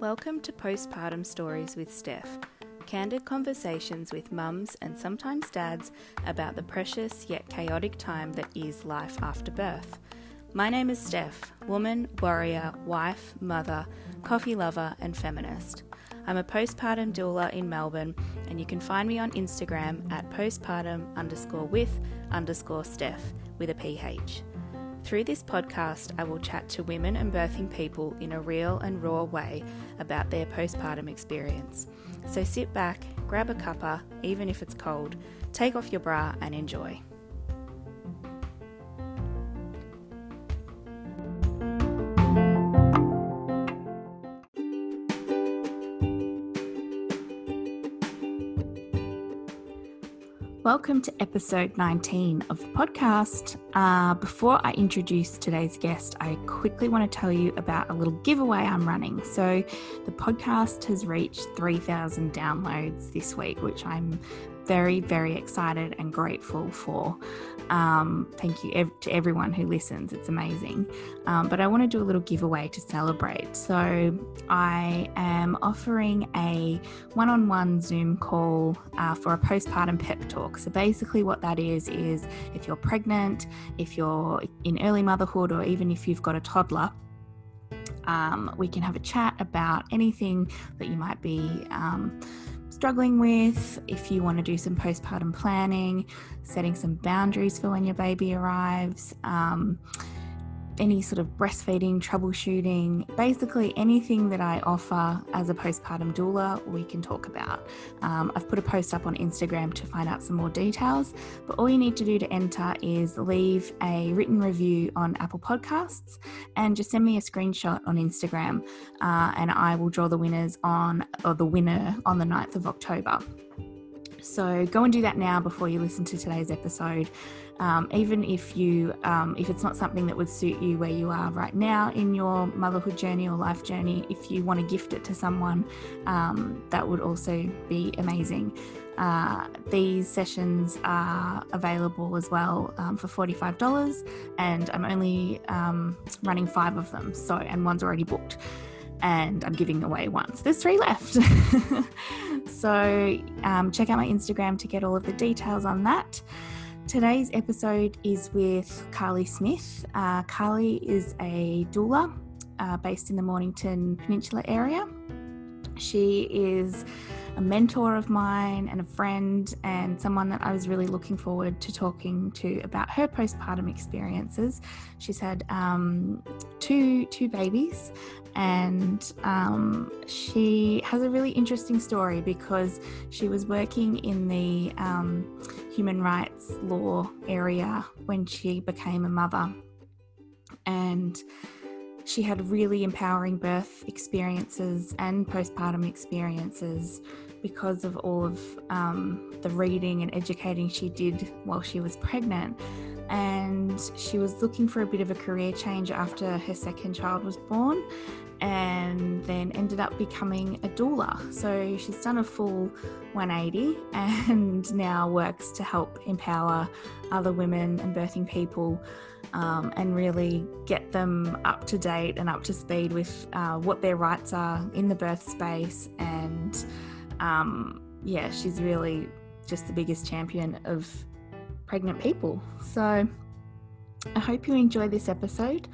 Welcome to Postpartum Stories with Steph. Candid conversations with mums and sometimes dads about the precious yet chaotic time that is life after birth. My name is Steph, woman, warrior, wife, mother, coffee lover, and feminist. I'm a postpartum doula in Melbourne, and you can find me on Instagram at postpartum underscore with underscore Steph with a PH. Through this podcast, I will chat to women and birthing people in a real and raw way about their postpartum experience. So sit back, grab a cuppa, even if it's cold, take off your bra, and enjoy. Welcome to episode 19 of the podcast. Uh, before I introduce today's guest, I quickly want to tell you about a little giveaway I'm running. So, the podcast has reached 3,000 downloads this week, which I'm very, very excited and grateful for. Um, thank you ev- to everyone who listens. It's amazing. Um, but I want to do a little giveaway to celebrate. So I am offering a one on one Zoom call uh, for a postpartum pep talk. So basically, what that is, is if you're pregnant, if you're in early motherhood, or even if you've got a toddler. Um, we can have a chat about anything that you might be um, struggling with, if you want to do some postpartum planning, setting some boundaries for when your baby arrives. Um, any sort of breastfeeding, troubleshooting, basically anything that I offer as a postpartum doula, we can talk about. Um, I've put a post up on Instagram to find out some more details, but all you need to do to enter is leave a written review on Apple Podcasts and just send me a screenshot on Instagram, uh, and I will draw the winners on, or the winner on the 9th of October. So go and do that now before you listen to today's episode. Um, even if you um, if it's not something that would suit you where you are right now in your motherhood journey or life journey, if you want to gift it to someone, um, that would also be amazing. Uh, these sessions are available as well um, for $45 and i'm only um, running five of them so and one's already booked and I'm giving away one. So there's three left. so um, check out my Instagram to get all of the details on that. Today's episode is with Carly Smith. Uh, Carly is a doula uh, based in the Mornington Peninsula area. She is a mentor of mine and a friend, and someone that I was really looking forward to talking to about her postpartum experiences. She's had um, two two babies, and um, she has a really interesting story because she was working in the um, human rights law area when she became a mother, and she had really empowering birth experiences and postpartum experiences because of all of um, the reading and educating she did while she was pregnant. And she was looking for a bit of a career change after her second child was born and then ended up becoming a doula. So she's done a full 180 and now works to help empower other women and birthing people um, and really get them up to date and up to speed with uh, what their rights are in the birth space. And um, yeah, she's really just the biggest champion of pregnant people. So I hope you enjoy this episode.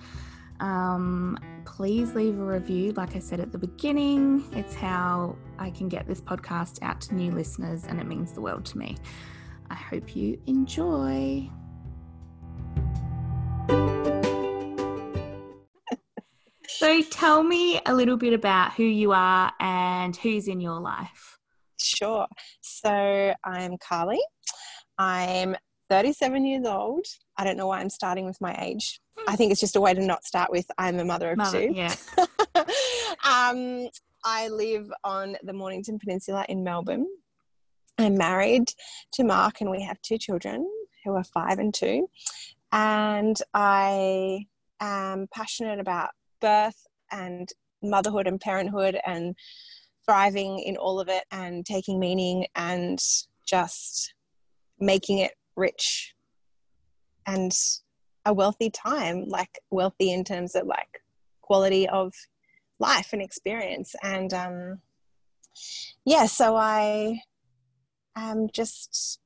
Um, please leave a review. Like I said at the beginning, it's how I can get this podcast out to new listeners, and it means the world to me. I hope you enjoy. so, tell me a little bit about who you are and who's in your life. Sure. So, I'm Carly. I'm 37 years old. I don't know why I'm starting with my age. I think it's just a way to not start with I'm a mother of mother, two. Yeah. um, I live on the Mornington Peninsula in Melbourne. I'm married to Mark and we have two children who are five and two. And I am passionate about birth and motherhood and parenthood and thriving in all of it and taking meaning and just making it rich and a wealthy time, like wealthy in terms of like quality of life and experience. And um, yeah, so I am just,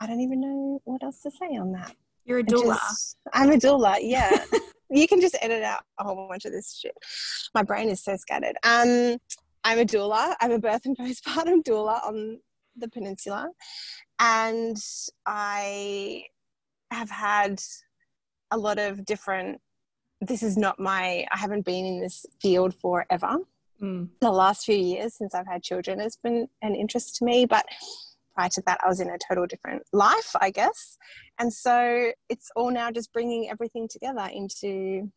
I don't even know what else to say on that. You're a doula. Just, I'm a doula, yeah. you can just edit out a whole bunch of this shit. My brain is so scattered. Um, I'm a doula. I'm a birth and postpartum doula on the peninsula. And I have had a lot of different this is not my i haven't been in this field forever mm. the last few years since i've had children has been an interest to me but prior to that i was in a total different life i guess and so it's all now just bringing everything together into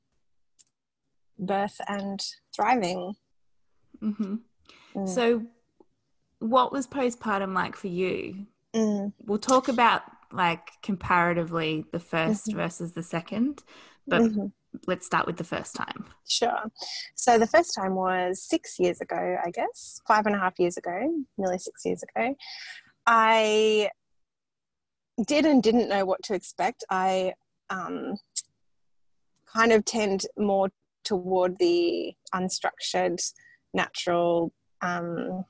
birth and thriving mm-hmm. mm. so what was postpartum like for you mm. we'll talk about like comparatively the 1st mm-hmm. versus the second, but mm-hmm. let's start with the first time. Sure. So the first time was six years ago, I guess, five and a half years ago, nearly six years ago. I did and didn't know what to expect. I um, kind of tend more toward the unstructured, natural um,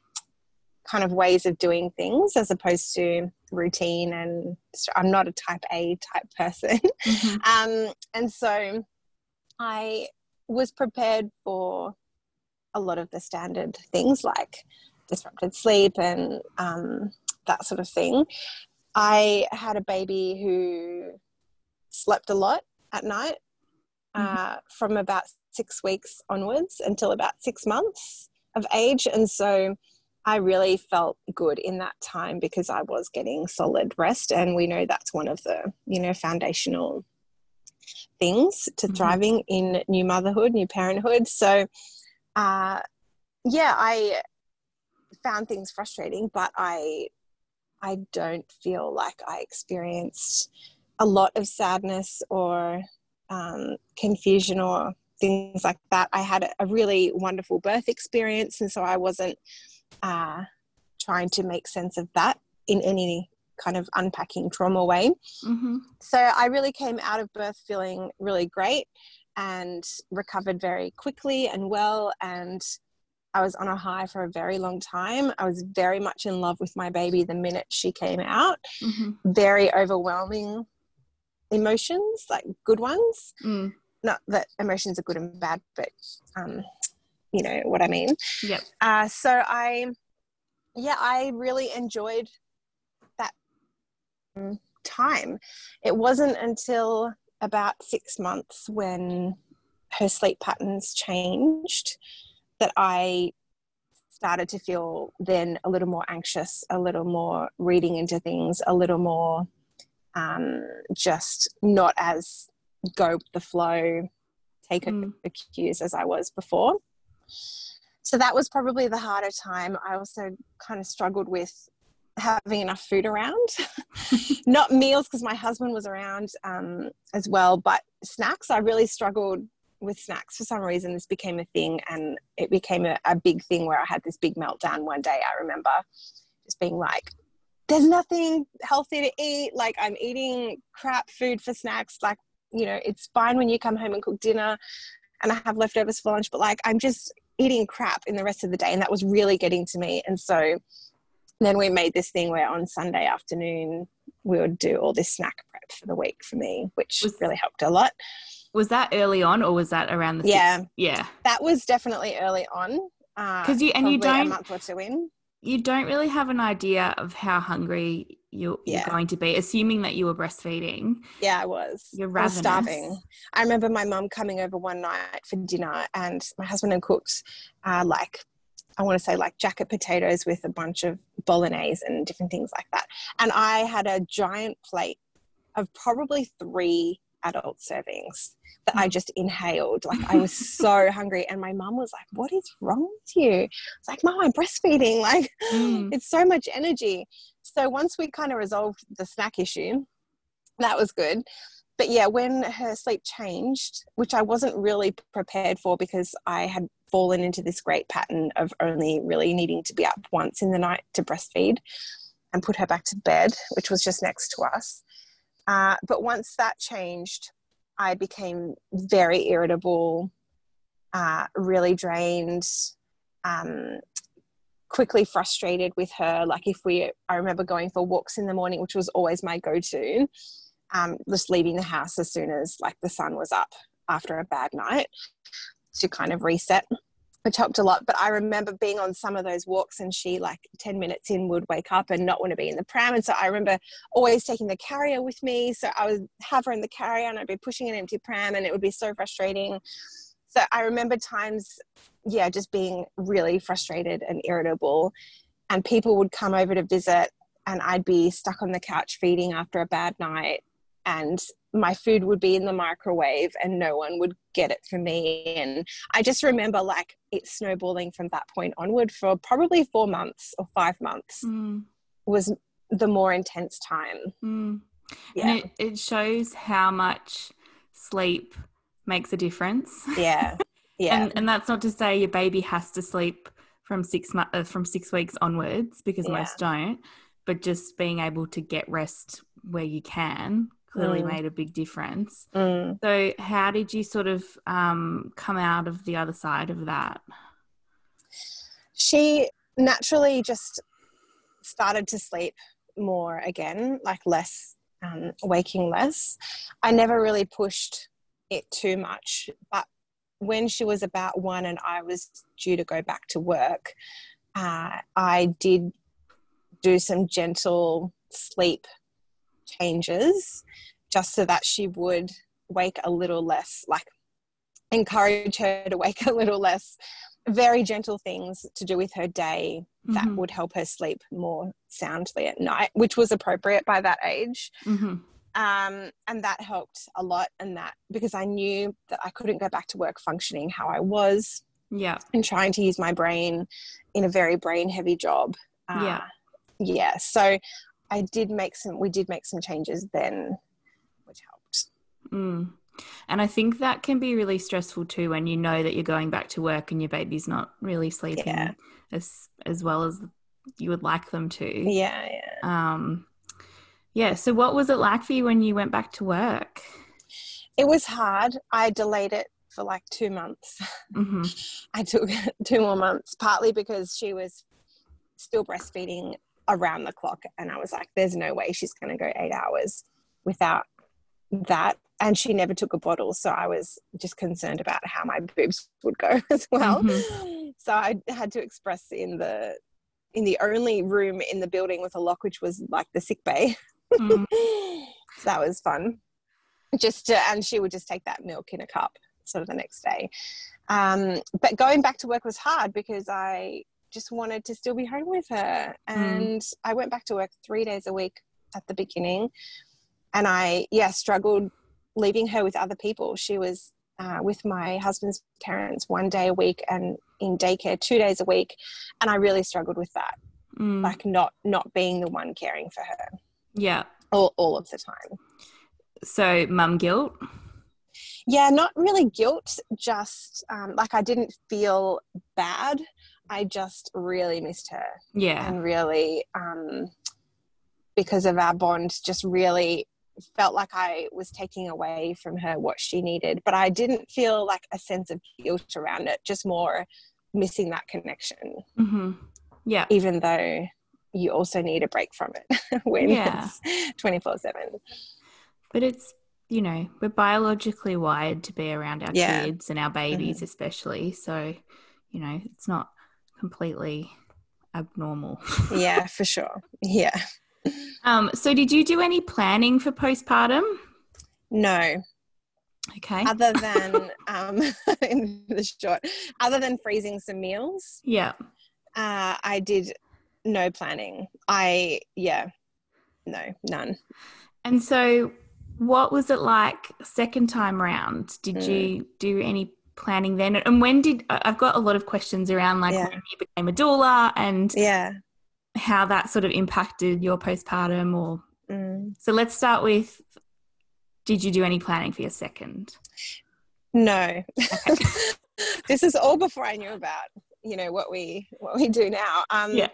kind of ways of doing things as opposed to routine and I'm not a type A type person. Mm-hmm. um, and so I was prepared for a lot of the standard things like disrupted sleep and um, that sort of thing. I had a baby who slept a lot at night mm-hmm. uh, from about six weeks onwards until about six months of age. And so I really felt good in that time because I was getting solid rest. And we know that's one of the, you know, foundational things to mm-hmm. thriving in new motherhood, new parenthood. So, uh, yeah, I found things frustrating, but I, I don't feel like I experienced a lot of sadness or um, confusion or things like that. I had a really wonderful birth experience, and so I wasn't uh, trying to make sense of that in any kind of unpacking trauma way. Mm-hmm. So I really came out of birth feeling really great and recovered very quickly and well. And I was on a high for a very long time. I was very much in love with my baby the minute she came out. Mm-hmm. Very overwhelming emotions, like good ones. Mm. Not that emotions are good and bad, but um, you know what I mean. Yep. Uh, so I, yeah, I really enjoyed that time. It wasn't until about six months when her sleep patterns changed that I started to feel then a little more anxious, a little more reading into things, a little more um, just not as go the flow, take mm. a cues as I was before so that was probably the harder time. I also kind of struggled with having enough food around, not meals because my husband was around um, as well, but snacks. I really struggled with snacks for some reason. This became a thing, and it became a, a big thing where I had this big meltdown one day. I remember just being like, "There's nothing healthy to eat. Like I'm eating crap food for snacks. Like you know, it's fine when you come home and cook dinner." and I have leftovers for lunch, but like I'm just eating crap in the rest of the day. And that was really getting to me. And so then we made this thing where on Sunday afternoon we would do all this snack prep for the week for me, which was, really helped a lot. Was that early on or was that around the Yeah. Six? Yeah. That was definitely early on. Because uh, you and you don't a month or two in. You don't really have an idea of how hungry you're, yeah. you're going to be, assuming that you were breastfeeding. Yeah, I was. You're ravenous. I starving. I remember my mum coming over one night for dinner, and my husband had cooked uh, like I want to say like jacket potatoes with a bunch of bolognese and different things like that. And I had a giant plate of probably three adult servings that I mm. just inhaled. Like I was so hungry. And my mum was like, What is wrong with you? It's like, Mom, I'm breastfeeding. Like mm. it's so much energy so once we kind of resolved the snack issue, that was good. But yeah, when her sleep changed, which I wasn't really prepared for because I had fallen into this great pattern of only really needing to be up once in the night to breastfeed and put her back to bed, which was just next to us. Uh, but once that changed, I became very irritable, uh, really drained, um, quickly frustrated with her. Like if we, I remember going for walks in the morning, which was always my go-to. Um, just leaving the house as soon as like the sun was up after a bad night to kind of reset which helped a lot. But I remember being on some of those walks and she, like 10 minutes in, would wake up and not want to be in the pram. And so I remember always taking the carrier with me. So I would have her in the carrier and I'd be pushing an empty pram and it would be so frustrating. So I remember times, yeah, just being really frustrated and irritable. And people would come over to visit and I'd be stuck on the couch feeding after a bad night and my food would be in the microwave and no one would get it for me and i just remember like it snowballing from that point onward for probably four months or five months mm. was the more intense time mm. yeah it, it shows how much sleep makes a difference yeah yeah and, and that's not to say your baby has to sleep from six months uh, from six weeks onwards because yeah. most don't but just being able to get rest where you can clearly mm. made a big difference. Mm. So, how did you sort of um, come out of the other side of that? She naturally just started to sleep more again, like less, um, waking less. I never really pushed it too much, but when she was about one and I was due to go back to work, uh, I did do some gentle sleep changes just so that she would wake a little less, like encourage her to wake a little less. Very gentle things to do with her day that mm-hmm. would help her sleep more soundly at night, which was appropriate by that age. Mm-hmm. Um, and that helped a lot. And that because I knew that I couldn't go back to work functioning how I was. Yeah. And trying to use my brain in a very brain heavy job. Uh, yeah. Yeah. So I did make some, we did make some changes then, which helped. Mm. And I think that can be really stressful too when you know that you're going back to work and your baby's not really sleeping yeah. as as well as you would like them to. Yeah, yeah. Um, yeah. So, what was it like for you when you went back to work? It was hard. I delayed it for like two months. Mm-hmm. I took two more months, partly because she was still breastfeeding around the clock. And I was like, there's no way she's going to go eight hours without that. And she never took a bottle. So I was just concerned about how my boobs would go as well. Mm-hmm. So I had to express in the in the only room in the building with a lock, which was like the sick bay. Mm. so that was fun. Just to, and she would just take that milk in a cup sort of the next day. Um, but going back to work was hard because I just wanted to still be home with her. Hmm. And mm. I went back to work three days a week at the beginning. And I, yeah, struggled leaving her with other people. She was uh, with my husband's parents one day a week and in daycare two days a week. And I really struggled with that. Mm. Like not not being the one caring for her. Yeah. All, all of the time. So mum guilt? Yeah, not really guilt, just um, like I didn't feel bad I just really missed her. Yeah. And really, um, because of our bond, just really felt like I was taking away from her what she needed. But I didn't feel like a sense of guilt around it, just more missing that connection. Mm-hmm. Yeah. Even though you also need a break from it when yeah. it's 24 7. But it's, you know, we're biologically wired to be around our yeah. kids and our babies, mm-hmm. especially. So, you know, it's not completely abnormal. yeah, for sure. Yeah. Um, so did you do any planning for postpartum? No. Okay. Other than um, in the short, other than freezing some meals. Yeah. Uh, I did no planning. I yeah, no, none. And so, what was it like second time round? Did mm. you do any planning then? And when did I've got a lot of questions around like yeah. when you became a doula and yeah, how that sort of impacted your postpartum or mm. so let's start with did you do any planning for your second? No. Okay. this is all before I knew about, you know, what we what we do now. Um yeah.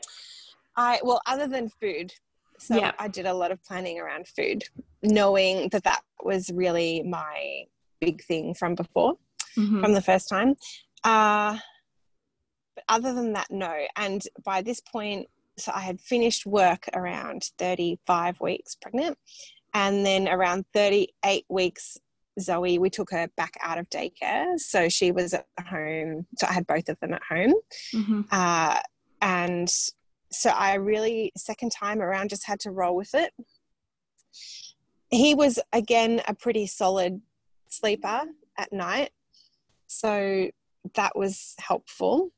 I well other than food, So Yep. I did a lot of planning around food, knowing that that was really my big thing from before, Mhm. from the first time. Uh, but other than that, no. And by this point, so I had finished work around 35 weeks pregnant. And then around 38 weeks, Zoe, we took her back out of daycare. So she was at home. So I had both of them at home. Mhm. Uh, and so I really, second time around, just had to roll with it. He was, again, a pretty solid sleeper at night. So that was helpful.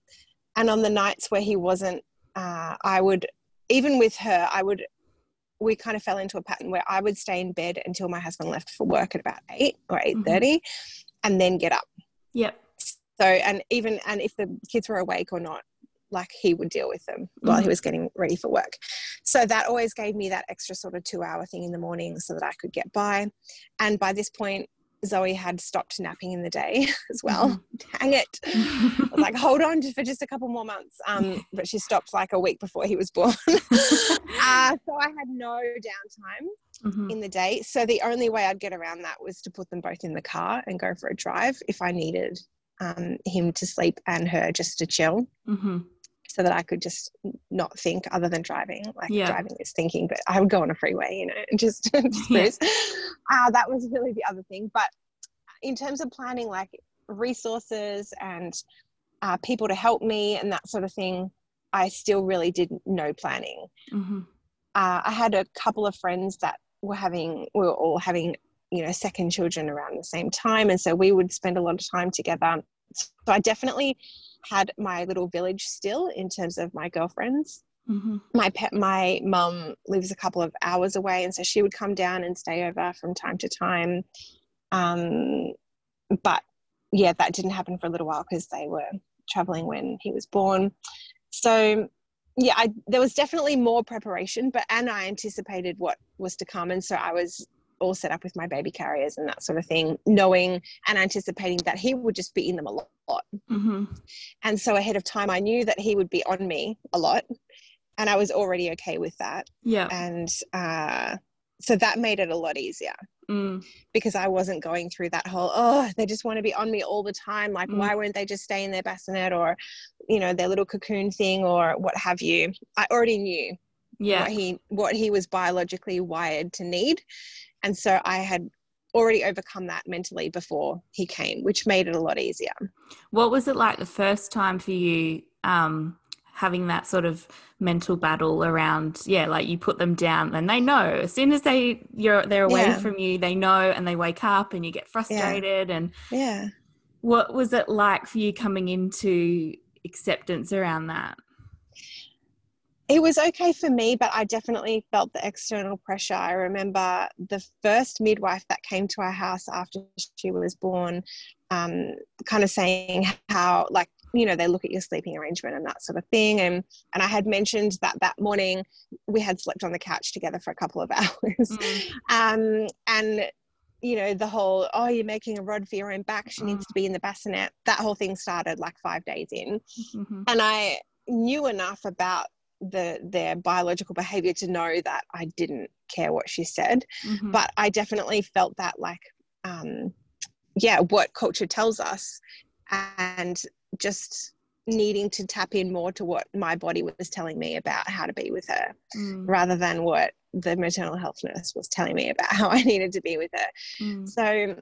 And on the nights where he wasn't, uh, I would, even with her, I would, we kind of fell into a pattern where I would stay in bed until my husband left for work at about 8 or 8.30 and then get up Yep. so and even and if the kids were awake or not like he would deal with them while he was getting ready for work. So that always gave me that extra sort of two hour thing in the morning so that i could get by. And by this point zoe had stopped napping in the day as well. Dang it. I was like hold on for just a couple more months. Um, but she stopped like a week before he was born. Uh, so i had no downtime Mhm. in the day. So the only way I'd get around that was to put them both in the car and go for a drive if I needed um, him to sleep and her just to chill. Mhm. So that I could just not think other than driving. Like Yeah. driving is thinking, but I would go on a freeway, you know, and just, just Yeah. Uh, that was really the other thing. But in terms of planning, like resources and uh, people to help me and that sort of thing, I still really did no planning Mhm. uh, I had a couple of friends that were having, we were all having, you know, second children around the same time. And so we would spend a lot of time together. So I definitely had my little village still in terms of my girlfriends. Mhm. My pet, my mum lives a couple of hours away. And so she would come down and stay over from time to time. Um, but yeah, that didn't happen for a little while because they were traveling when he was born. So yeah, I, there was definitely more preparation, but and I anticipated what was to come, and so I was all set up with my baby carriers and that sort of thing, knowing and anticipating that he would just be in them a lot. Mhm. And so ahead of time, I knew that he would be on me a lot, and I was already okay with that. Yeah. And uh, so that made it a lot easier Mm. because I wasn't going through that whole, oh, they just want to be on me all the time. Like, Mm. why won't they just stay in their bassinet or, you know, their little cocoon thing or what have you? I already knew Yeah. what he what he was biologically wired to need. And so I had already overcome that mentally before he came, which made it a lot easier. What was it like the first time for you um, having that sort of mental battle around? Yeah, like you put them down and they know as soon as they you're they're away Yeah. from you, they know and they wake up and you get frustrated. And Yeah. what was it like for you coming into acceptance around that? It was okay for me, but I definitely felt the external pressure. I remember the first midwife that came to our house after she was born, um, kind of saying how, like, you know, they look at your sleeping arrangement and that sort of thing. And and I had mentioned that that morning we had slept on the couch together for a couple of hours, Mm. um, and you know the whole oh you're making a rod for your own back she needs Mm. to be in the bassinet that whole thing started like five days in Mhm. and I knew enough about the their biological behavior to know that I didn't care what she said, Mhm. but I definitely felt that like um, yeah, what culture tells us, and just needing to tap in more to what my body was telling me about how to be with her Mm. rather than what the maternal health nurse was telling me about how I needed to be with her. Mm. So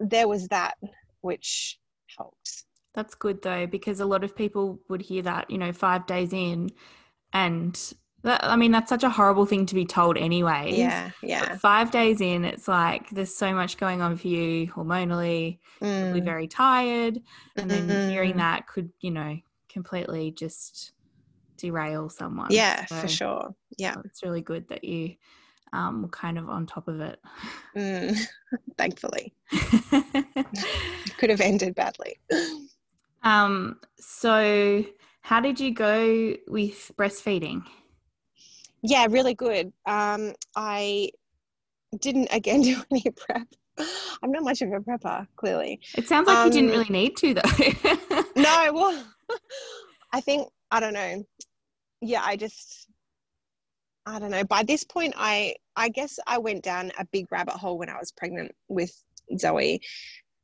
there was that which helped. That's good though, because a lot of people would hear that, you know, five days in, and that, I mean, that's such a horrible thing to be told, anyway. Yeah, yeah. Five days in, it's like there's so much going on for you hormonally, probably Mm. very tired, and then hearing Mm. that could, you know, completely just derail someone. Yeah, So for sure. Yeah. It's really good that you um, were kind of on top of it. Mm. Thankfully, could have ended badly. um, so, how did you go with breastfeeding? Yeah, really good. Um, I didn't again do any prep. I'm not much of a prepper, clearly. It sounds like you didn't Um, really need to, though. No, well, I think I don't know. Yeah, I just I don't know. By this point, I I guess I went down a big rabbit hole when I was pregnant with Zoe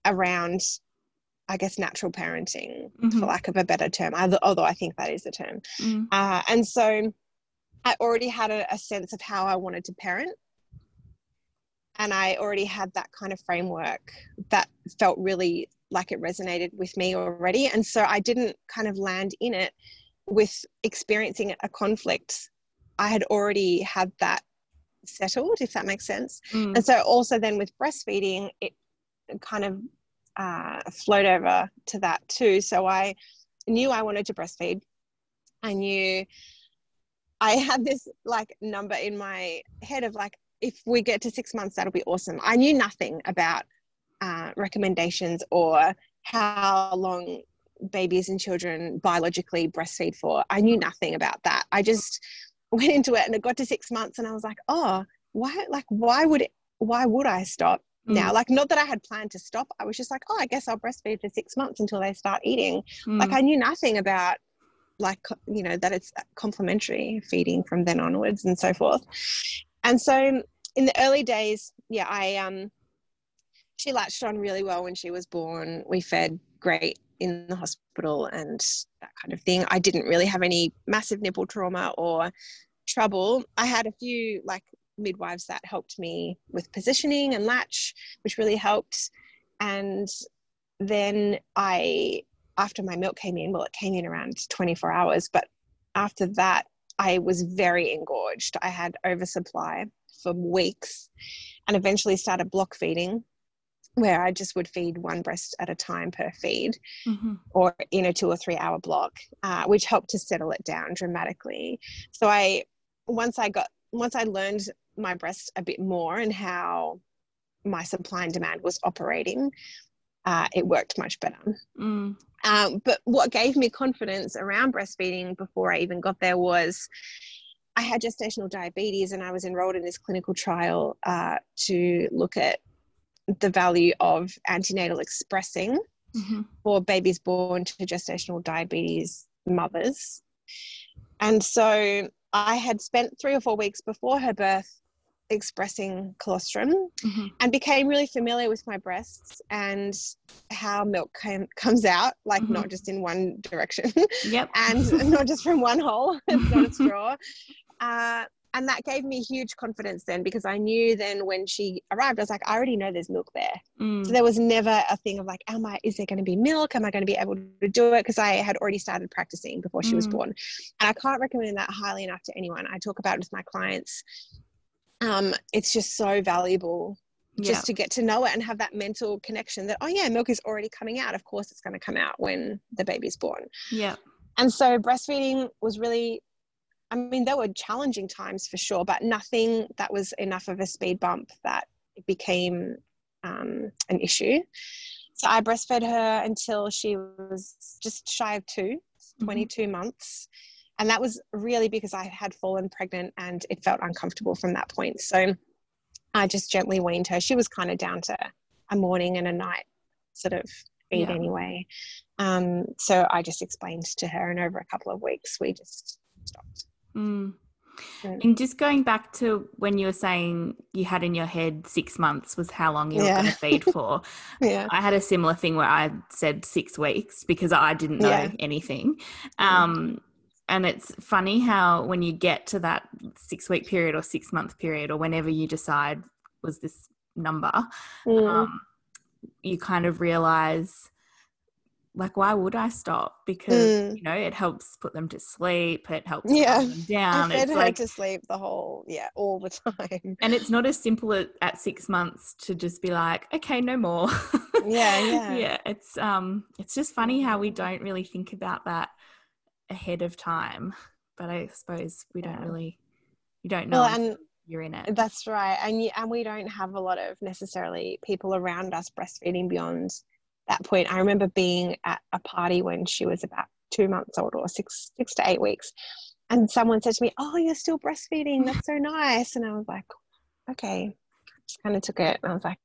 around, I guess, natural parenting, Mhm. for lack of a better term. Although although I think that is the term. Mm. Uh, and so I already had a, a sense of how I wanted to parent. And I already had that kind of framework that felt really like it resonated with me already. And so I didn't kind of land in it with experiencing a conflict. I had already had that settled, if that makes sense. Mm. And so also then with breastfeeding, it kind of uh, flowed over to that too. So I knew I wanted to breastfeed. I knew I had this like number in my head of like, if we get to six months, that'll be awesome. I knew nothing about uh, recommendations or how long babies and children biologically breastfeed for. I knew nothing about that. I just went into it and it got to six months and I was like, oh, why like why would why would I stop now? Like not that I had planned to stop. I was just like, oh, I guess I'll breastfeed for six months until they start eating. Mm. Like I knew nothing about like you know that it's complementary feeding from then onwards and so forth. And so in the early days, yeah, I um she latched on really well when she was born. We fed great in the hospital and that kind of thing. I didn't really have any massive nipple trauma or trouble. I had a few like midwives that helped me with positioning and latch, which really helped. And then I, after my milk came in, well, it came in around 24 hours, but after that, I was very engorged. I had oversupply for weeks and eventually started block feeding where I just would feed one breast at a time per feed Mhm. or in a two or three hour block, uh, which helped to settle it down dramatically. So I, once I got, once I learned my breast a bit more and how my supply and demand was operating, uh, it worked much better. Mm. Um, but what gave me confidence around breastfeeding before I even got there was I had gestational diabetes and I was enrolled in this clinical trial uh, to look at the value of antenatal expressing Mhm. for babies born to gestational diabetes mothers. And so I had spent three or four weeks before her birth expressing colostrum Mhm. and became really familiar with my breasts and how milk came, comes out, like Mhm. not just in one direction Yep. and not just from one hole, it's not a straw. Uh, and that gave me huge confidence then because I knew then when she arrived, I was like, I already know there's milk there. Mm. So there was never a thing of like, am I, is there going to be milk? Am I going to be able to do it? Because I had already started practicing before she was Mm. born. And I can't recommend that highly enough to anyone. I talk about it with my clients. Um, it's just so valuable Yeah. just to get to know it and have that mental connection that, oh, yeah, milk is already coming out. Of course, it's going to come out when the baby's born. Yeah. And so breastfeeding was really, I mean, there were challenging times for sure, but nothing that was enough of a speed bump that it became um, an issue. So I breastfed her until she was just shy of two, Mhm. 22 months. And that was really because I had fallen pregnant and it felt uncomfortable from that point. So I just gently weaned her. She was kind of down to a morning and a night sort of feed Yeah. anyway. Um, so I just explained to her, and over a couple of weeks, we just stopped. Mm. And just going back to when you were saying you had in your head six months was how long you were going to feed for. Yeah. I had a similar thing where I said six weeks because I didn't know Yeah. anything. Um, and it's funny how when you get to that six week period or six month period or whenever you decide was this number, Mm. um, you kind of realize like why would I stop? Because Mm. you know it helps put them to sleep. It helps Yeah. calm them down. Fed It's like to sleep the whole, yeah, all the time. and it's not as simple at, at six months to just be like, okay, no more. Yeah, yeah. yeah. It's um, it's just funny how we don't really think about that ahead of time. But I suppose we don't Yeah. really, you don't know Well, and you're in it. That's right. And you, and we don't have a lot of necessarily people around us breastfeeding beyond that point. I remember being at a party when she was about two months old or six six to eight weeks. And someone said to me, Oh, you're still breastfeeding. That's so nice. And I was like, Okay. Just kind of took it. And I was like,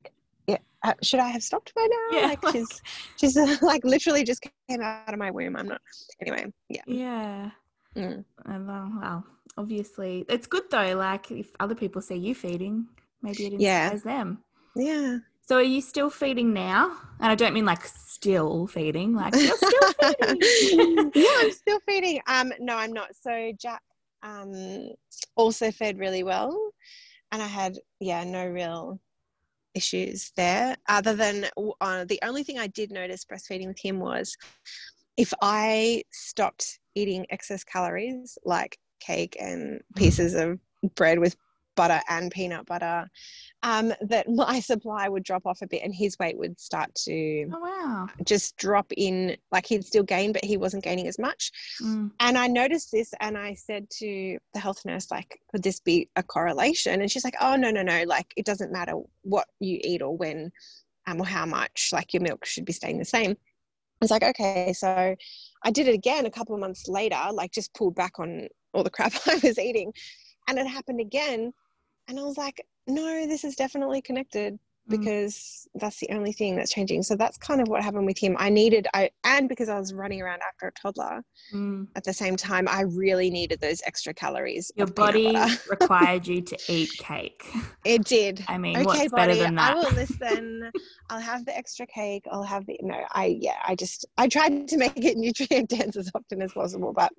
Yeah, uh, should I have stopped by now? Yeah, like, like- she's she's uh, like literally just came out of my womb. I'm not anyway, yeah. Yeah. Mm. And, uh, well, obviously, it's good though. Like if other people see you feeding, maybe it Yeah. inspires them. Yeah. So are you still feeding now? And I don't mean like still feeding, like you're still feeding. yeah, I'm still feeding. Um, no, I'm not. So Jack um also fed really well, and I had yeah no real issues there. Other than uh, the only thing I did notice breastfeeding with him was if I stopped eating excess calories like cake and pieces of bread with butter and peanut butter, um, that my supply would drop off a bit and his weight would start to oh wow. just drop in like he'd still gain but he wasn't gaining as much. Mm. and i noticed this and i said to the health nurse like could this be a correlation? And she's like oh no no no. Like it doesn't matter what you eat or when um, or how much like your milk should be staying the same. I was like okay. So i did it again a couple of months later like just pulled back on all the crap i was eating. And it happened again and i was like no this is definitely connected Mm. because that's the only thing that's changing. So that's kind of what happened with him. I needed I and because I was running around after a toddler Mm. at the same time, I really needed those extra calories. Your body required you to eat cake. It did. I mean, Okay, what's body, better than that? I will listen. I'll have the extra cake. I'll have the no. I yeah. I just I tried to make it nutrient dense as often as possible, but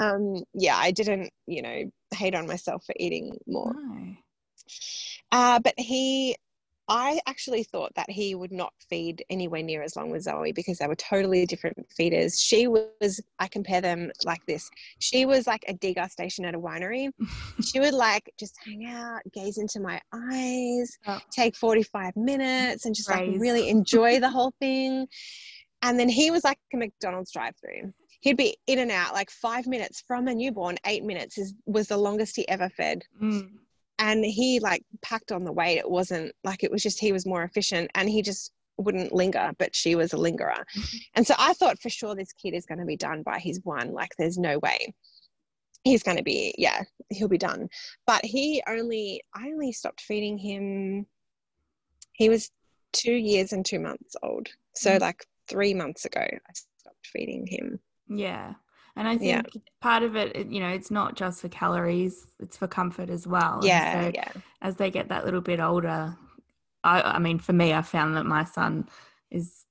um yeah, I didn't you know hate on myself for eating more. No. Uh, but he, I actually thought that he would not feed anywhere near as long with Zoe because they were totally different feeders. She was, I compare them like this. She was like a degustation at a winery. she would like just hang out, gaze into my eyes, Oh. take 45 minutes and just like really enjoy the whole thing. And then he was like a McDonald's drive through. He'd be in and out like five minutes from a newborn, eight minutes is, was the longest he ever fed Mm. And he like packed on the weight. It wasn't like it was just he was more efficient and he just wouldn't linger but she was a lingerer. And so i thought for sure this kid is going to be done by his one like there's no way he's going to be yeah he'll be done. But he only i only stopped feeding him he was two years and two months old. So Mm. like three months ago i stopped feeding him. Yeah. And I think Yeah. part of it, you know, it's not just for calories, it's for comfort as well. Yeah so yeah as they get that little bit older, I, I mean, for me, I found that my son is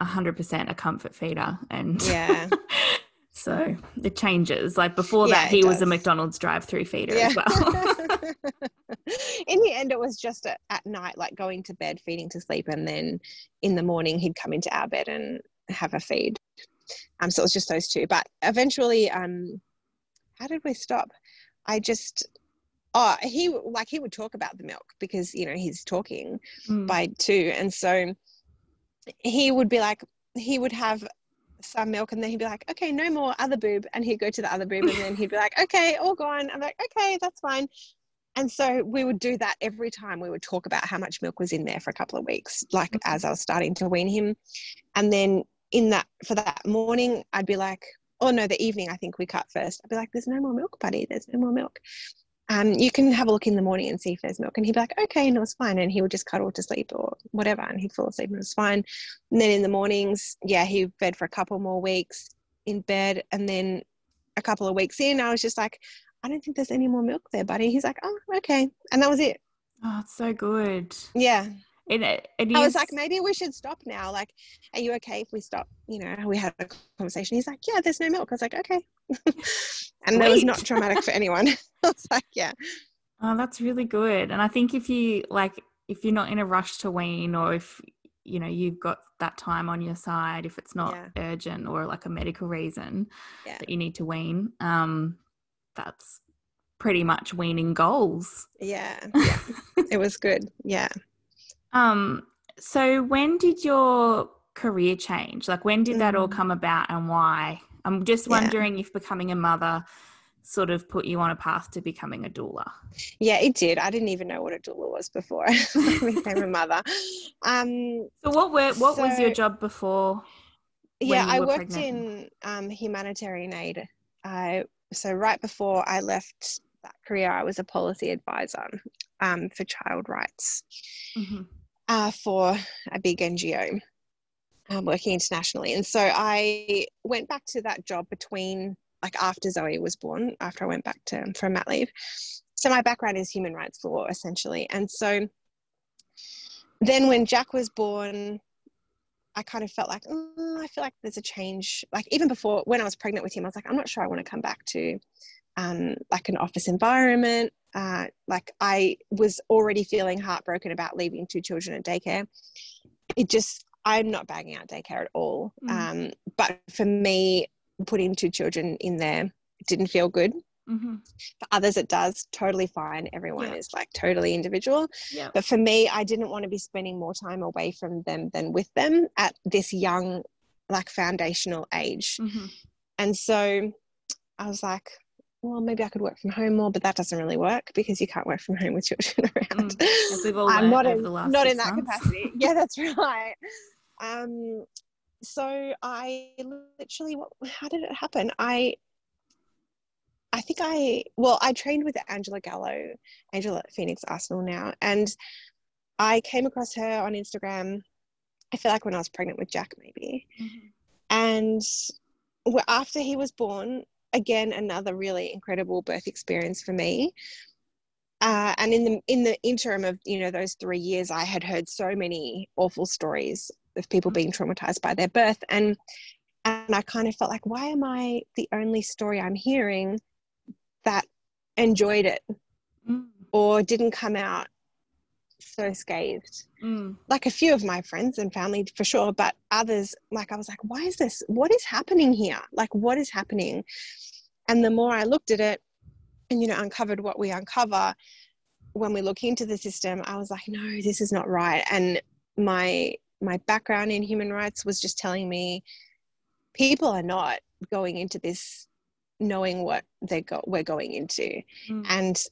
100% a comfort feeder. And Yeah. so it changes. Like before Yeah, that, he was a. McDonald's drive through feeder Yeah. as well. in the end, it was just at, at night, like going to bed, feeding to sleep, and then in the morning he'd come into our bed and have a feed. Um, so it was just those two. But eventually, um, how did we stop? I just, oh, he like he would talk about the milk because you know he's talking Mm. by two, and so he would be like, he would have some milk, and then he'd be like, okay, no more other boob, and he'd go to the other boob, and then he'd be like, okay, all gone. I'm like, okay, that's fine. And so we would do that every time. We would talk about how much milk was in there for a couple of weeks, like Mhm. as I was starting to wean him, and then in that for that morning, I'd be like, oh no, the evening I think we cut first. I'd be like, there's no more milk, buddy. There's no more milk. Um, you can have a look in the morning and see if there's milk. And he'd be like, okay, no, it's fine. And he would just cuddle to sleep or whatever. And he'd fall asleep and it was fine. And then in the mornings, yeah, he fed for a couple more weeks in bed. And then a couple of weeks in, I was just like, I don't think there's any more milk there, buddy. He's like, oh, okay. And that was it. oh, it's so good. Yeah. It, it I was like, maybe we should stop now. Like, are you okay if we stop? You know, we had a conversation. He's like, yeah, there's no milk. I was like, okay. and that was not traumatic for anyone. I was like, yeah. Oh, that's really good. And I think if you like, if you're not in a rush to wean, or if you know you've got that time on your side, if it's not Yeah. urgent or like a medical reason Yeah. that you need to wean, um, that's pretty much weaning goals. Yeah. Yeah. it was good. Yeah. Um, so when did your career change? Like, when did that all Mm. come about, and why? I'm just Yeah. wondering if becoming a mother sort of put you on a path to becoming a doula. Yeah, it did. I didn't even know what a doula was before I became a mother. Um, So what were what was your job before? yeah, I worked pregnant? in um, humanitarian aid. I so right before I left that career, I was a policy advisor um, for child rights Mhm. Uh, for a big NGO um, working internationally. And so I went back to that job between like after Zoe was born, after I went back to from mat leave. So my background is human rights law essentially, and so then when Jack was born, I kind of felt like oh, I feel like there's a change. Like even before when I was pregnant with him, I was like I'm not sure I want to come back to um, like an office environment. Uh, like I was already feeling heartbroken about leaving two children at daycare. It just I'm not bagging out daycare at all. Mm. Um, but for me, putting two children in there didn't feel good. Mm-hmm. For others, it does. Totally fine. Everyone yeah. is like totally individual. Yeah. But for me, I didn't want to be spending more time away from them than with them at this young, like foundational age. Mm-hmm. And so I was like, well, maybe I could work from home more, but that doesn't really work because you can't work from home with children around. Mm, I'm not in, not in that months. capacity. yeah, that's right. Um, so I literally, what, how did it happen? I, I think I, well, I trained with Angela Gallo, Angela at Phoenix Arsenal now, and I came across her on Instagram. I feel like when I was pregnant with Jack, maybe, mm-hmm. and after he was born, again another really incredible birth experience for me. Uh, and in the in the interim of you know those three years, I had heard so many awful stories of people being traumatized by their birth, and and I kind of felt like, why am I the only story I'm hearing that enjoyed it mm. or didn't come out so scathed. Mm. Like a few of my friends and family for sure, but others, like I was like, why is this? What is happening here? Like, what is happening? And the more I looked at it and, you know, uncovered what we uncover when we look into the system, I was like, no, this is not right. And my, my background in human rights was just telling me people are not going into this knowing what they go, we're going into mm. and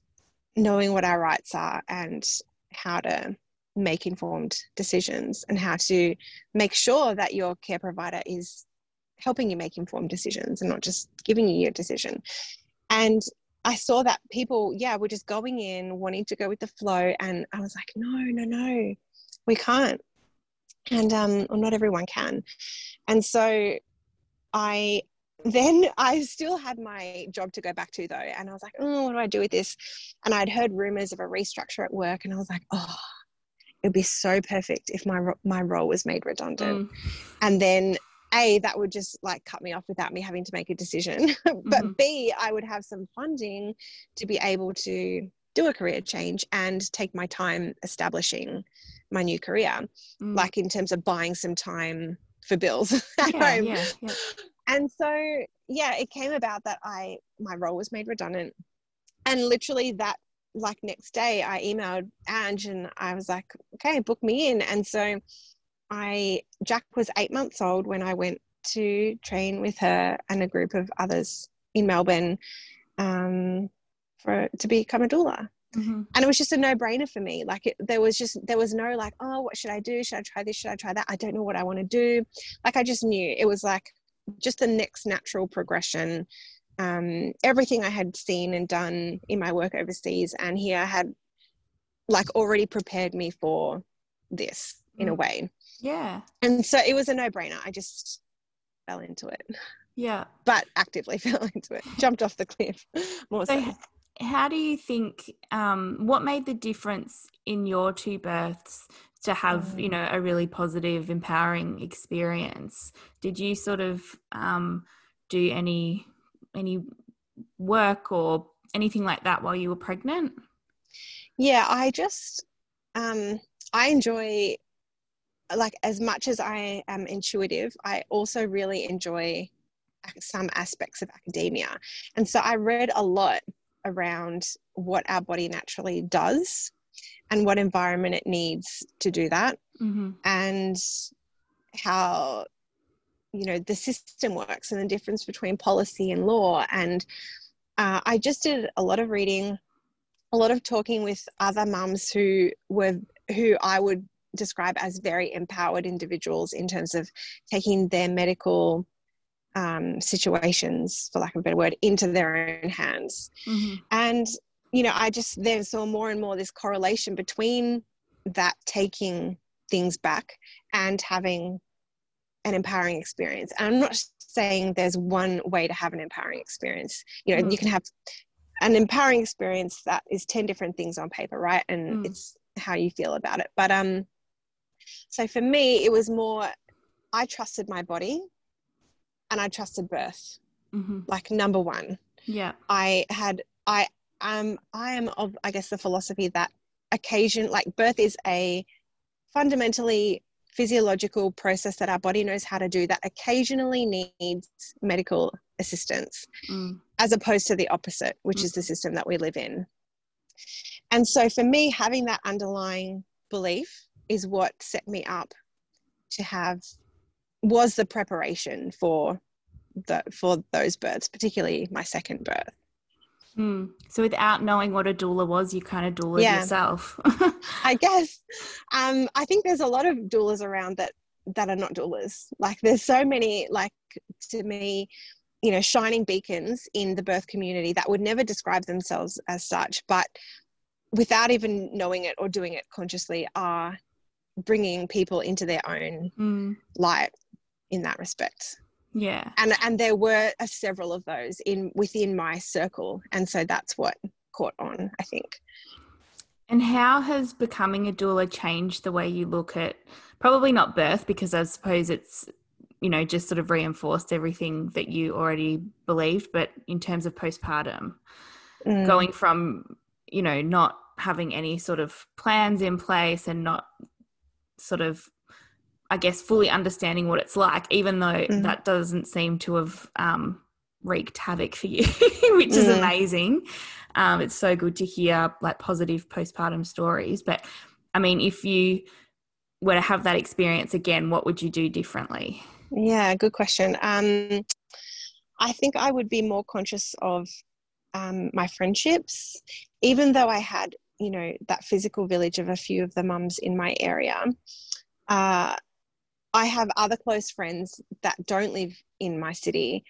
knowing what our rights are and how to make informed decisions and how to make sure that your care provider is helping you make informed decisions and not just giving you your decision. And I saw that people, yeah, were just going in, wanting to go with the flow. And I was like, no, no, no, we can't. And um, well, not everyone can. And so I then I still had my job to go back to though. And I was like, oh, what do I do with this? And I'd heard rumors of a restructure at work. And I was like, oh, it'd be so perfect if my, my role was made redundant. Mm. And then a that would just like cut me off without me having to make a decision but mm-hmm. b i would have some funding to be able to do a career change and take my time establishing my new career mm. like in terms of buying some time for bills at yeah, home yeah, yeah and so yeah it came about that i my role was made redundant and literally that like next day i emailed ange and i was like okay book me in and so i jack was eight months old when i went to train with her and a group of others in melbourne um, for to become a doula Mm-hmm. And it was just a no brainer for me. Like it, there was just, there was no like, oh, what should I do? Should I try this? Should I try that? I don't know what I want to do. Like I just knew it was like, just the next natural progression. Um, everything I had seen and done in my work overseas and here had like already prepared me for this in mm. a way. Yeah. And so it was a no brainer. I just fell into it. Yeah. But actively fell into it, jumped off the cliff more so. so. How do you think, um, what made the difference in your two births to have you know a really positive empowering experience. Did you sort of um, do any any work or anything like that while you were pregnant? Yeah i just um, i enjoy like as much as i am intuitive i also really enjoy some aspects of academia. And so i read a lot around what our body naturally does and what environment it needs to do that mm-hmm. and how you know the system works and the difference between policy and law and uh, i just did a lot of reading a lot of talking with other mums who were who i would describe as very empowered individuals in terms of taking their medical um, situations, for lack of a better word, into their own hands. Mm-hmm. And you know, I just then saw more and more this correlation between that taking things back and having an empowering experience. And I'm not saying there's one way to have an empowering experience. You know, mm. you can have an empowering experience that is 10 different things on paper, right? And mm. it's how you feel about it. But um so for me it was more I trusted my body and I trusted birth. Mm-hmm. Like number one. Yeah. I had I um I am of I guess the philosophy that occasion like birth is a fundamentally physiological process that our body knows how to do that occasionally needs medical assistance mm. as opposed to the opposite which mm. is the system that we live in and so for me having that underlying belief is what set me up to have was the preparation for the for those births particularly my second birth Hmm. So without knowing what a doula was, you kind of doula yeah. yourself. I guess. Um, I think there's a lot of doulas around that that are not doulas. Like there's so many, like to me, you know, shining beacons in the birth community that would never describe themselves as such, but without even knowing it or doing it consciously, are bringing people into their own mm. light in that respect yeah. And and there were uh, several of those in within my circle. And so that's what caught on i think. And how has becoming a doula changed the way you look at probably not birth because i suppose it's you know just sort of reinforced everything that you already believed but in terms of postpartum mm. going from you know not having any sort of plans in place and not sort of I guess, fully understanding what it's like, even though mm. that doesn't seem to have um, wreaked havoc for you, which is mm. amazing. Um, it's so good to hear like positive postpartum stories. But I mean, if you were to have that experience again, what would you do differently? Yeah, good question. Um, I think I would be more conscious of um, my friendships, even though I had, you know, that physical village of a few of the mums in my area. Uh, I have other close friends that don't live in my city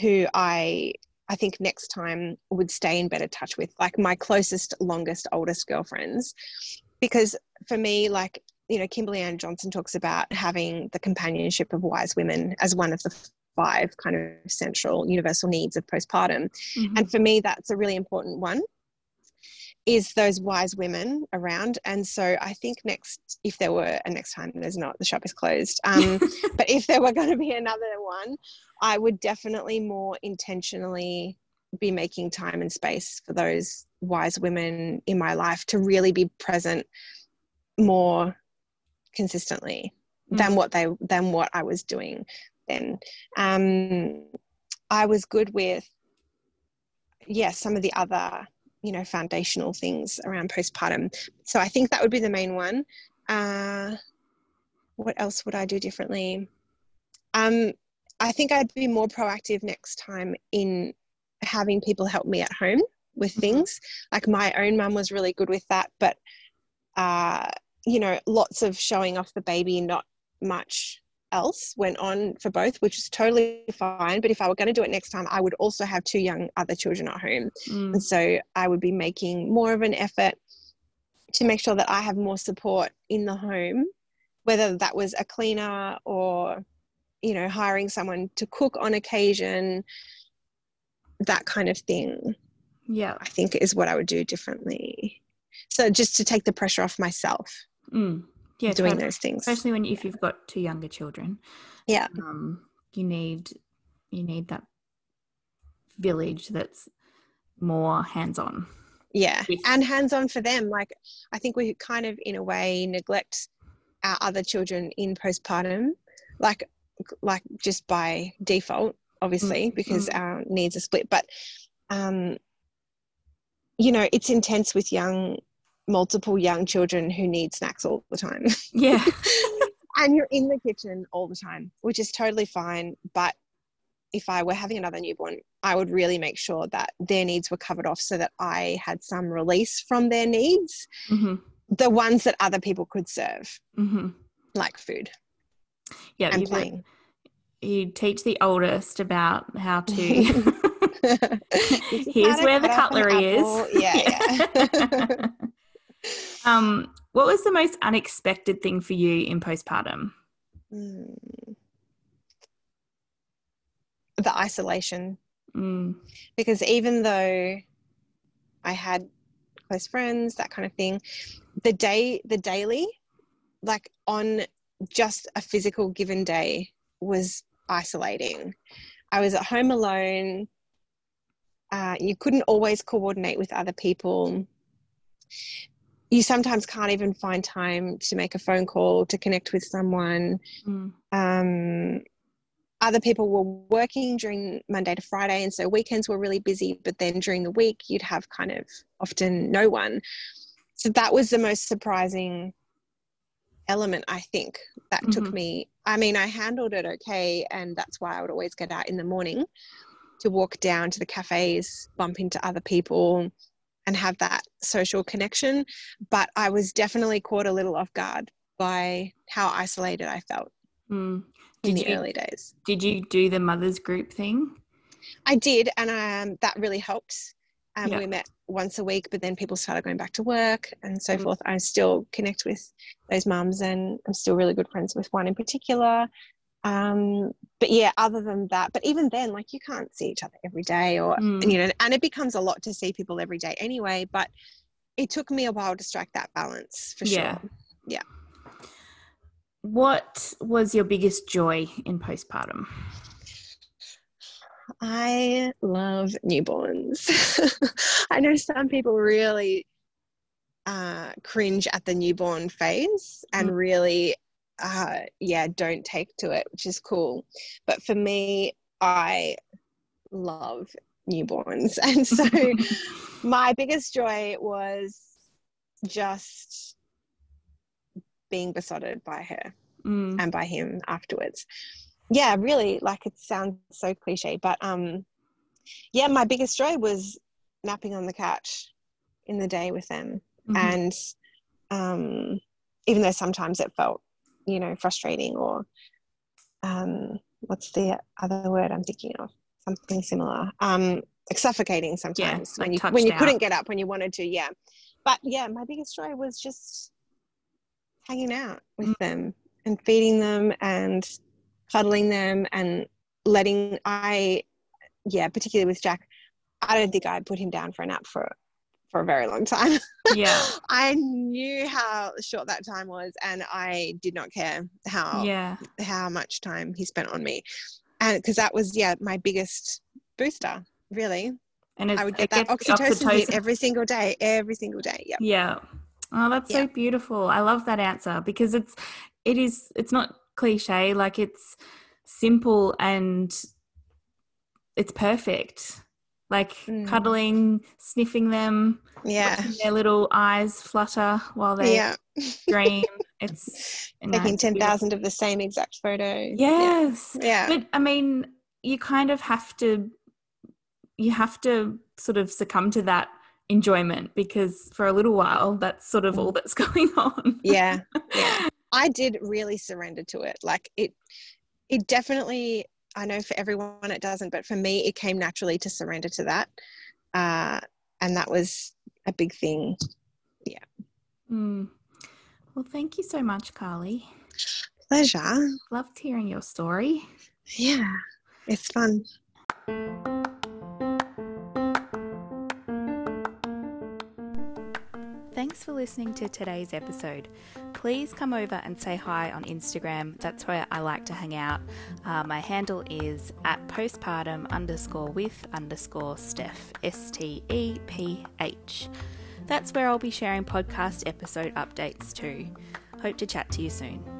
who I I think next time would stay in better touch with, like my closest, longest, oldest girlfriends. Because for me, like, you know, Kimberly Ann Johnson talks about having the companionship of wise women as one of the five kind of central universal needs of postpartum. Mm-hmm. And for me, that's a really important one is those wise women around and so i think next if there were a next time there's not the shop is closed um, but if there were going to be another one i would definitely more intentionally be making time and space for those wise women in my life to really be present more consistently mm. than what they than what i was doing then um, i was good with yes yeah, some of the other you know foundational things around postpartum. So i think that would be the main one. Uh, what else would i do differently? Um, i think i'd be more proactive next time in having people help me at home with mm-hmm. things. Like my own mum was really good with that but uh, you know lots of showing off the baby not much else went on for both, which is totally fine. But if I were going to do it next time, I would also have two young other children at home. Mm. And so I would be making more of an effort to make sure that I have more support in the home, whether that was a cleaner or, you know, hiring someone to cook on occasion, that kind of thing. Yeah. I think is what I would do differently. So just to take the pressure off myself. Mm yeah, doing totally. those things. Especially when if you've got two younger children. Yeah. Um, you need you need that village that's more hands on. Yeah. With- and hands on for them. Like I think we kind of in a way neglect our other children in postpartum. Like like just by default, obviously, mm-hmm. because our needs are split. But um you know, it's intense with young multiple young children who need snacks all the time. Yeah. and you're in the kitchen all the time, which is totally fine. But if I were having another newborn, I would really make sure that their needs were covered off so that I had some release from their needs, mm-hmm. the ones that other people could serve, mm-hmm. like food. Yeah, and playing. You teach the oldest about how to. Here's where the cutlery is. Yeah, yeah. Um, what was the most unexpected thing for you in postpartum? Mm. the isolation. Mm. Because even though I had close friends, that kind of thing, the day, the daily, like on just a physical given day, was isolating. I was at home alone. Uh, you couldn't always coordinate with other people. You sometimes can't even find time to make a phone call to connect with someone. Mm. Um, other people were working during Monday to Friday, and so weekends were really busy. But then during the week, you'd have kind of often no one. So that was the most surprising element, I think, that mm-hmm. took me. I mean, I handled it okay, and that's why I would always get out in the morning to walk down to the cafes, bump into other people, and have that social connection. But I was definitely caught a little off guard by how isolated I felt. Mm in the you, early days. Did you do the mothers group thing? I did, and um, that really helped. Um, yeah. We met once a week, but then people started going back to work and so mm forth. I still connect with those mums, and I'm still really good friends with one in particular. Um, but yeah, other than that, but even then, like you can't see each other every day, or mm. you know, and it becomes a lot to see people every day anyway. But it took me a while to strike that balance for yeah. sure. Yeah. What was your biggest joy in postpartum? I love newborns. I know some people really uh, cringe at the newborn phase and mm. really, uh, yeah, don't take to it, which is cool. But for me, I love newborns. And so my biggest joy was just being besotted by her mm. and by him afterwards. Yeah, really, like it sounds so cliche, but um, yeah, my biggest joy was napping on the couch in the day with them, mm-hmm. and um, even though sometimes it felt, you know, frustrating or um, what's the other word I'm thinking of? Something similar. Um, like suffocating sometimes yeah, when like you when you out. couldn't get up when you wanted to. Yeah, but yeah, my biggest joy was just hanging out with mm. them and feeding them and cuddling them and letting I yeah, particularly with Jack, I don't think I put him down for a nap for for a very long time. Yeah. I knew how short that time was and I did not care how yeah. how much time he spent on me. And because that was yeah, my biggest booster, really. And I would get that oxytocin, oxytocin hit every single day, every single day. Yeah. Yeah. Oh, that's yeah. so beautiful. I love that answer because it's it is it's not cliche, like it's simple and it's perfect. Like mm. cuddling, sniffing them, yeah, their little eyes flutter while they yeah. dream. It's taking ten thousand of the same exact photo. Yes, yeah. But I mean, you kind of have to, you have to sort of succumb to that enjoyment because for a little while that's sort of all mm. that's going on. yeah. Yeah. I did really surrender to it. Like it it definitely I know for everyone it doesn't, but for me it came naturally to surrender to that. Uh, and that was a big thing. Yeah. Mm. Well, thank you so much, Carly. Pleasure. Loved hearing your story. Yeah, it's fun. Thanks for listening to today's episode. Please come over and say hi on Instagram. That's where I like to hang out. Uh, my handle is at postpartum underscore with underscore Steph, S T E P H. That's where I'll be sharing podcast episode updates too. Hope to chat to you soon.